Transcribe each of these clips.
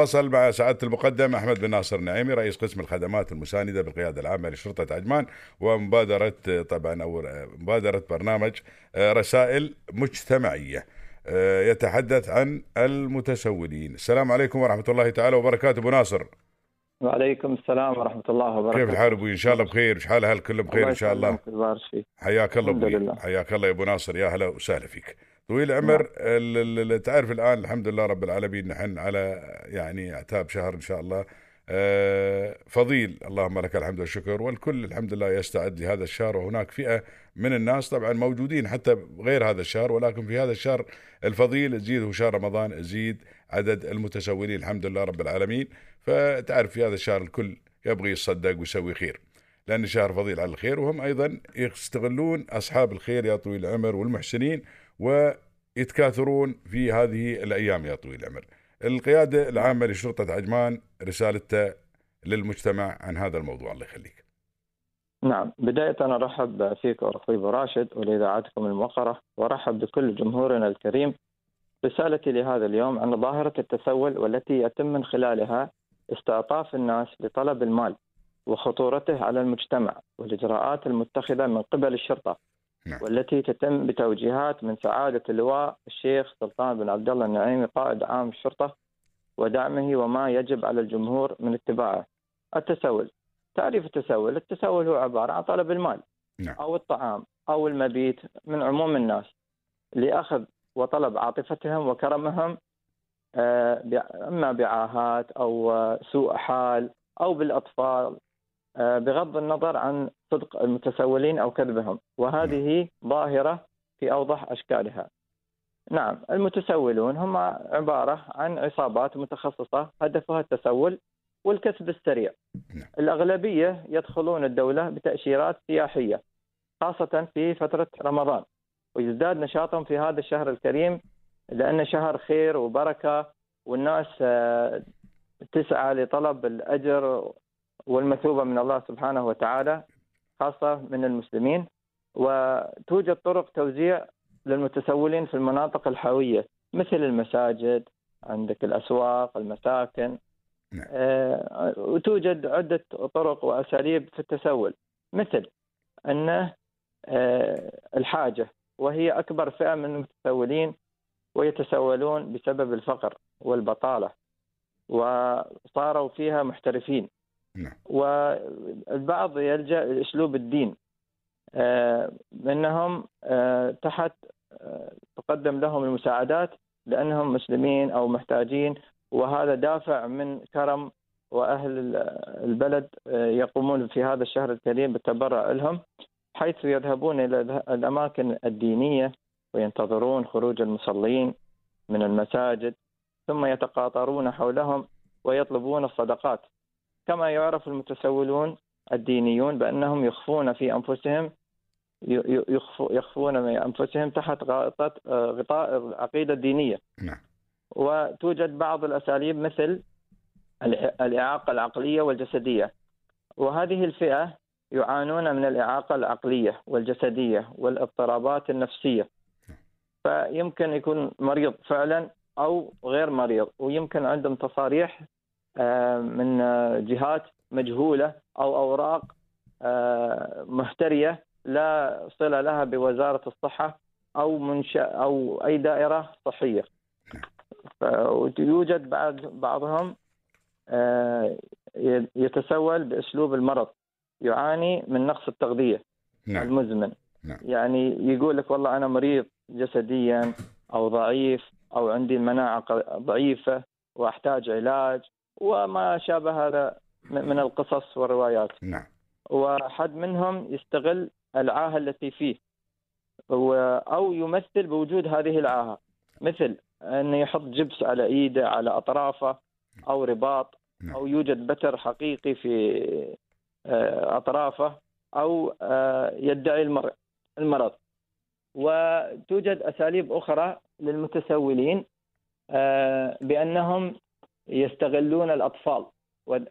وصل مع سعادة المقدم أحمد بن ناصر النعيمي رئيس قسم الخدمات المساندة بالقيادة العامة لشرطة عجمان ومبادرة طبعا أو مبادرة برنامج رسائل مجتمعية. يتحدث عن المتسولين. السلام عليكم ورحمة الله تعالى وبركاته. أبو ناصر. وعليكم السلام ورحمة الله وبركاته. كيف الحال أبوي؟ إن شاء الله بخير. إيش حال أهل كله بخير إن شاء الله؟ حياك الله أبوي. حياك الله يا أبو ناصر. يا هلا وسهلا فيك. طويل العمر نعم. تعرف الآن الحمد لله رب العالمين نحن على يعني اعتاب شهر إن شاء الله. آه، فضيل. اللهم لك الحمد والشكر. والكل الحمد لله يستعد لهذا الشهر. وهناك فئة من الناس طبعا موجودين حتى غير هذا الشهر ولكن في هذا الشهر الفضيل يزيد شهر رمضان يزيد عدد المتسولين الحمد لله رب العالمين. فتعرف في هذا الشهر الكل يبغي يصدق ويسوي خير لأن شهر فضيل على الخير. وهم أيضا يستغلون أصحاب الخير يا طويل العمر والمحسنين ويتكاثرون في هذه الأيام يا طويل العمر. القيادة العامة لشرطة عجمان رسالته للمجتمع عن هذا الموضوع الله يخليك. نعم بداية أنا أرحب فيك أخوي راشد ولإذاعتكم الموقرة وأرحب بكل جمهورنا الكريم رسالتي لهذا اليوم عن ظاهرة التسول والتي يتم من خلالها استعطاف الناس لطلب المال وخطورته على المجتمع والإجراءات المتخذة من قبل الشرطة نعم. والتي تتم بتوجيهات من سعادة اللواء الشيخ سلطان بن عبد الله النعيمي قائد عام الشرطة ودعمه وما يجب على الجمهور من اتباعه. التسول تعريف التسول، التسول هو عبارة عن طلب المال نعم. أو الطعام أو المبيت من عموم الناس لأخذ وطلب عاطفتهم وكرمهم آه، أما بعاهات أو سوء حال أو بالأطفال آه، بغض النظر عن صدق المتسولين أو كذبهم وهذه ظاهرة في أوضح أشكالها. نعم المتسولون هم عبارة عن عصابات متخصصة هدفها التسول والكسب السريع. نعم. الأغلبية يدخلون الدولة بتأشيرات سياحية خاصة في فترة رمضان ويزداد نشاطهم في هذا الشهر الكريم لأنه شهر خير وبركة والناس آه، تسعى لطلب الأجر والمثوبة من الله سبحانه وتعالى خاصة من المسلمين وتوجد طرق توزيع للمتسولين في المناطق الحاويه مثل المساجد عندك الأسواق المساكن نعم. آه وتوجد عدة طرق وأساليب في التسول مثل انه آه الحاجة وهي أكبر فئة من المتسولين ويتسولون بسبب الفقر والبطالة وصاروا فيها محترفين نعم. والبعض يلجأ لأسلوب الدين آه، أنهم آه، تحت آه، تقدم لهم المساعدات لأنهم مسلمين أو محتاجين وهذا دافع من كرم وأهل البلد يقومون في هذا الشهر الكريم بالتبرع لهم حيث يذهبون إلى الأماكن الدينية وينتظرون خروج المصلين من المساجد ثم يتقاطرون حولهم ويطلبون الصدقات كما يعرف المتسولون الدينيون بأنهم يخفون في أنفسهم يخفون من أنفسهم تحت غطاء غطاء العقيدة الدينية. نعم. وتوجد بعض الأساليب مثل الإعاقة العقلية والجسدية. وهذه الفئة يعانون من الإعاقة العقلية والجسدية والاضطرابات النفسية. فيمكن يكون مريض فعلا أو غير مريض ويمكن عندهم تصاريح آه، من جهات مجهولة أو أوراق آه، محتريه لا صلة لها بوزارة الصحة أو منشأ أو أي دائرة صحية. ويوجد بعض بعضهم آه، يتسول بأسلوب المرض يعاني من نقص التغذية نعم. المزمن نعم. يعني يقول لك والله أنا مريض جسديا أو ضعيف أو عندي المناعه ضعيفة وأحتاج علاج وما شابه هذا من القصص والروايات نعم وحد منهم يستغل العاهة التي فيه أو يمثل بوجود هذه العاهة مثل انه يحط جبس على إيده على أطرافه أو رباط نعم. أو يوجد بتر حقيقي في آه، أطرافه أو آه، يدعي المرض وتوجد أساليب أخرى للمتسولين آه، بأنهم يستغلون الأطفال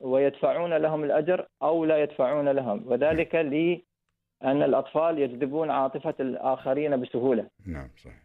ويدفعون لهم الأجر أو لا يدفعون لهم وذلك لأن الأطفال يجذبون عاطفة الآخرين بسهولة. نعم صحيح.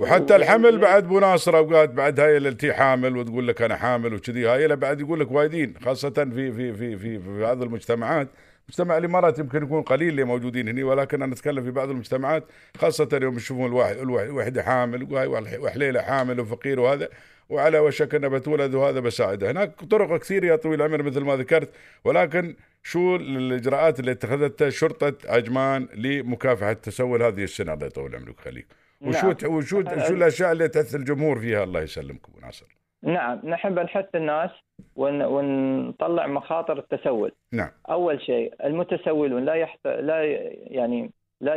وحتى الحمل بعد ابو ناصر اوقات بعد هاي اللي حامل وتقول لك أنا حامل وكذي هاي بعد يقول لك وايدين خاصة في في في في في بعض المجتمعات. مجتمع الإمارات يمكن يكون قليل اللي موجودين هنا ولكن أنا أتكلم في بعض المجتمعات خاصة يوم يشوفون الواحد الوحده حامل وهاي وحليلة حامل وفقير وهذا وعلى وشك انه بتولد وهذا بساعده. هناك طرق كثير يا طويل العمر مثل ما ذكرت ولكن شو الاجراءات اللي اتخذتها شرطة عجمان لمكافحة تسول هذه السنة؟ الله يطول عمرك خليك وشو نعم. وشو شو الأشياء اللي تحث الجمهور فيها؟ الله يسلمك ابو ناصر. نعم نحب نحث الناس ون... ونطلع مخاطر التسول. نعم. أول شيء المتسولون لا يحت... لا يعني لا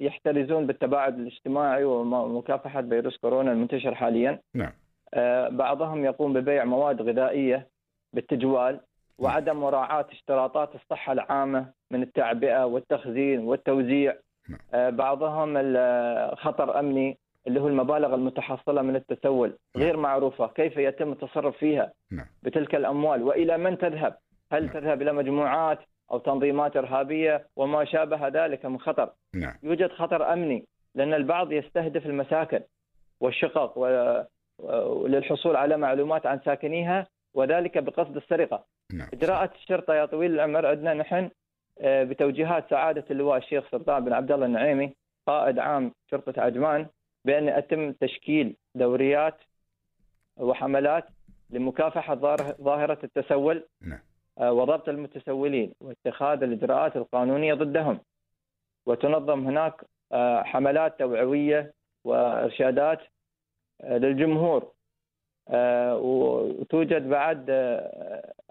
يحترزون بالتباعد الاجتماعي ومكافحة فيروس كورونا المنتشر حاليا. نعم. آه بعضهم يقوم ببيع مواد غذائية بالتجوال. وعدم مراعاة اشتراطات الصحة العامة من التعبئة والتخزين والتوزيع. نعم. آه بعضهم خطر أمني اللي هو المبالغ المتحصلة من التسول نعم. غير معروفة كيف يتم التصرف فيها نعم. بتلك الأموال وإلى من تذهب هل نعم. تذهب إلى مجموعات أو تنظيمات إرهابية وما شابه ذلك من خطر نعم. يوجد خطر أمني لأن البعض يستهدف المساكن والشقق للحصول على معلومات عن ساكنيها وذلك بقصد السرقة نعم. إجراءات الشرطة يا طويل العمر عندنا نحن بتوجيهات سعادة اللواء الشيخ سلطان بن عبد الله النعيمي قائد عام شرطة عجمان بأن يتم تشكيل دوريات وحملات لمكافحة ظاهرة التسول نعم. آه، وضبط المتسولين واتخاذ الإجراءات القانونية ضدهم وتنظم هناك آه، حملات توعوية وإرشادات آه، للجمهور وتوجد بعد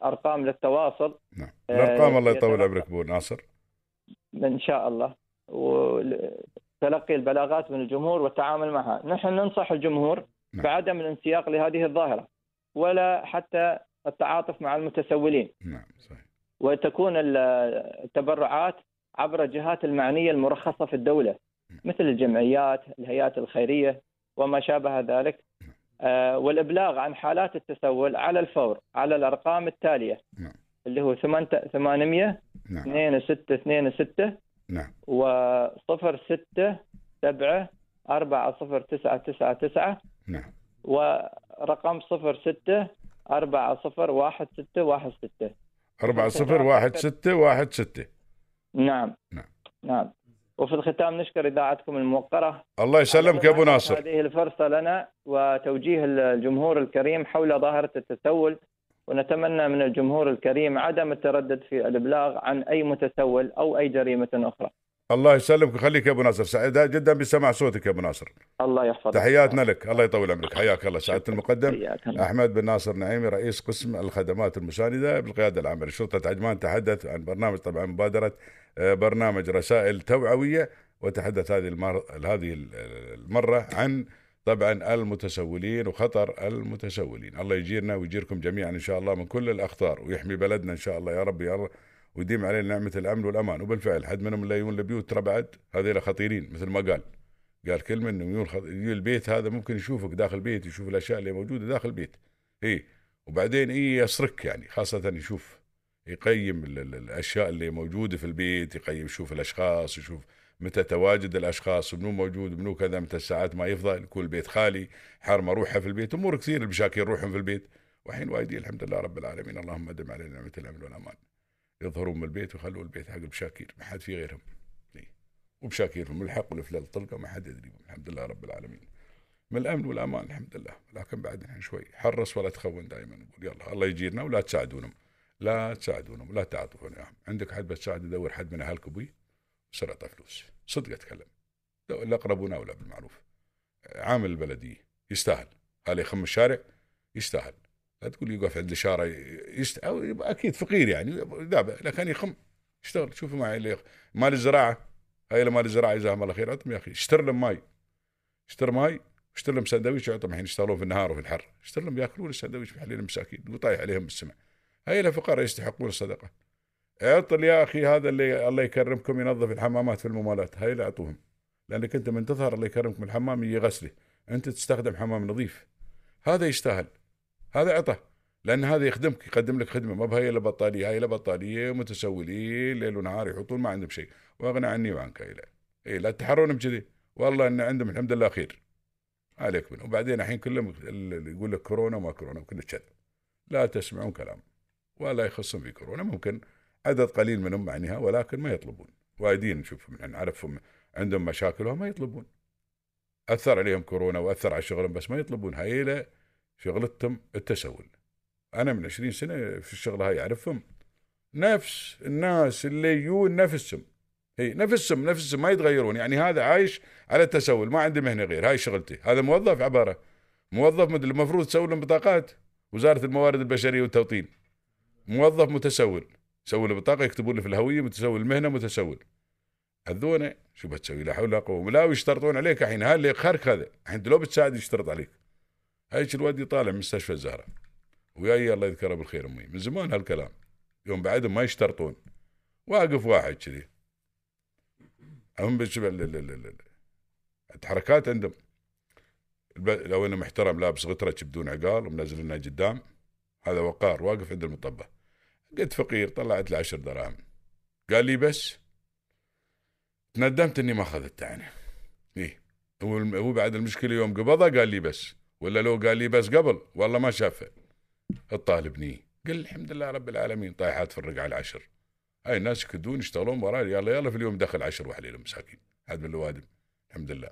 أرقام للتواصل نعم. الأرقام الله يطول عمرك أبو ناصر إن شاء الله تلقي البلاغات من الجمهور والتعامل معها نحن ننصح الجمهور نعم. بعدم الانسياق لهذه الظاهرة ولا حتى التعاطف مع المتسولين نعم صحيح. وتكون التبرعات عبر الجهات المعنية المرخصة في الدولة نعم. مثل الجمعيات الهيئات الخيرية وما شابه ذلك نعم. آه والإبلاغ عن حالات التسول على الفور على الأرقام التالية نعم. اللي هو 800 نعم. 2626 نعم. وصفر ستة سبعة أربعة صفر تسعة تسعة تسعة. نعم. ورقم صفر ستة أربعة صفر واحد ستة واحد ستة. أربعة صفر واحد ستة واحد ستة. نعم. نعم. نعم. وفي الختام نشكر إذاعتكم الموقرة. الله يسلمك يا أبو ناصر. هذه الفرصة لنا وتوجيه الجمهور الكريم حول ظاهرة التسول ونتمنى من الجمهور الكريم عدم التردد في الإبلاغ عن أي متسول أو أي جريمة أخرى. الله يسلمك ويخليك يا أبو ناصر. سعيد جدا بسمع صوتك يا أبو ناصر. الله يحفظك. تحياتنا لك. الله يطول عمرك. حياك الله. سعادة المقدم. أحمد بن ناصر نعيمي رئيس قسم الخدمات المساندة بالقيادة العامة لشرطة عجمان تحدث عن برنامج طبعا مبادرة آه، برنامج رسائل توعوية وتحدث هذه المره هذه المرة عن طبعا المتسولين وخطر المتسولين. الله يجيرنا ويجيركم جميعا إن شاء الله من كل الأخطار ويحمي بلدنا إن شاء الله يا رب يا رب. ويديم علينا نعمة الأمن والأمان. وبالفعل حد منهم لا يون لبيوت ترى بعد هذول خطيرين مثل ما قال. قال كلمه انه يون خط... البيت هذا ممكن يشوفك داخل البيت يشوف الأشياء اللي موجودة داخل البيت. اي وبعدين اي يسرك يعني خاصة يشوف يقيم الأشياء اللي موجودة في البيت يقيم يشوف الأشخاص يشوف متى تواجد الأشخاص منو موجود منو كذا متى الساعات ما يفضى يكون البيت خالي حرمه روحها في البيت أمور كثير المشاكل روحهم في البيت. وحين وايدي الحمد لله رب العالمين. اللهم أدم علينا نعمة الأمن والأمان. يظهرون من البيت ويخلوا البيت حق البشاكير ما حد في غيرهم. وبشاكيرهم الحق والفلل الطلقة ما حد يدري. الحمد لله رب العالمين. من الأمن والأمان الحمد لله. لكن بعد نحن شوي. حرص ولا تخون دائما. نقول يلا الله يجيرنا ولا تساعدونهم. لا تساعدونهم ولا تعاطفون عندك حد بتساعد دور حد من أهلك أبوي. سرقه فلوس. صدق أتكلم. الاقربون اولى بالمعروف. عامل البلديه يستاهل. هذا يخم الشارع يستاهل. لا تقول يوقف عند الإشارة يست... أكيد فقير يعني. لا لكن يخم. اشتغل شوفوا معي اللي مال الزراعة. هاي مال الزراعة جزاهم الله خير. عطهم يا أخي. اشتر لهم ماي. اشتر ماي اشتر لهم سندويش يعطهم الحين يشتغلون في النهار وفي الحر. اشتر لهم يأكلون السندويش محلين مساكين. وطايح عليهم بالسمع هاي الفقراء يستحقون الصدقة. اعطل يا أخي هذا اللي الله يكرمكم ينظف الحمامات في الممالات. هاي اللي أعطوهم. لأنك أنت من تظهر الله يكرمك من الحمام يجي غسله. أنت تستخدم حمام نظيف. هذا يستاهل. هذا عطه. لأن هذا يخدمك يقدم لك خدمة. ما بهي إلا بطارية هاي إلا بطارية متسولين ليل ونهار يحطون ما عندهم شيء. واغنى عني وعنك هاي لا. اي لا تحرون بكذي والله إن عندهم الحمد لله خير. عليك منه وبعدين الحين كلهم يقول لك كورونا وما كورونا كله كذب لا تسمعون كلام. ولا يخصهم في كورونا. ممكن عدد قليل منهم معنيها ولكن ما يطلبون. وايدين نشوفهم نعرفهم عندهم مشاكل وما يطلبون. أثر عليهم كورونا وأثر على شغلهم بس ما يطلبون. هاي شغلتهم التسول. أنا من 20 سنة في الشغلة هاي أعرفهم. نفس الناس اللي يجون نفسهم. هي نفسهم نفسهم ما يتغيرون. يعني هذا عايش على التسول ما عنده مهنة غير. هاي شغلتي. هذا موظف عبارة. موظف المفروض تسوي لهم بطاقات وزارة الموارد البشرية والتوطين. موظف متسول. سوي له بطاقة يكتبون له في الهوية متسول المهنة متسول هذونا شو بتسوي؟ لا حول ولا قوة لا ويشترطون عليك الحين. هذا اللي خرك هذا. الحين لو بتساعد يشترط عليك. هيك الواد يطالع من مستشفى الزهرة. وياي الله يذكره بالخير أمي. من زمان هالكلام. يوم بعدهم ما يشترطون. واقف واحد كذي. هم بالنسبة الحركات عندهم. لو انه محترم لابس غترة بدون عقال ومنزل لنا قدام. هذا وقار واقف عند المطبة. قلت فقير طلعت له عشر دراهم. قال لي بس ندمت إني ما أخذت يعني إيه هو بعد المشكلة يوم قبضها قال لي بس. ولا لو قال لي بس قبل والله ما شافه. الطالبني قال الحمد لله رب العالمين طايحات فرق على العشر. هاي الناس يكدون يشتغلون وراي يلا يلا في اليوم دخل عشر وحليل مساكين هذا من الوادم. الحمد لله.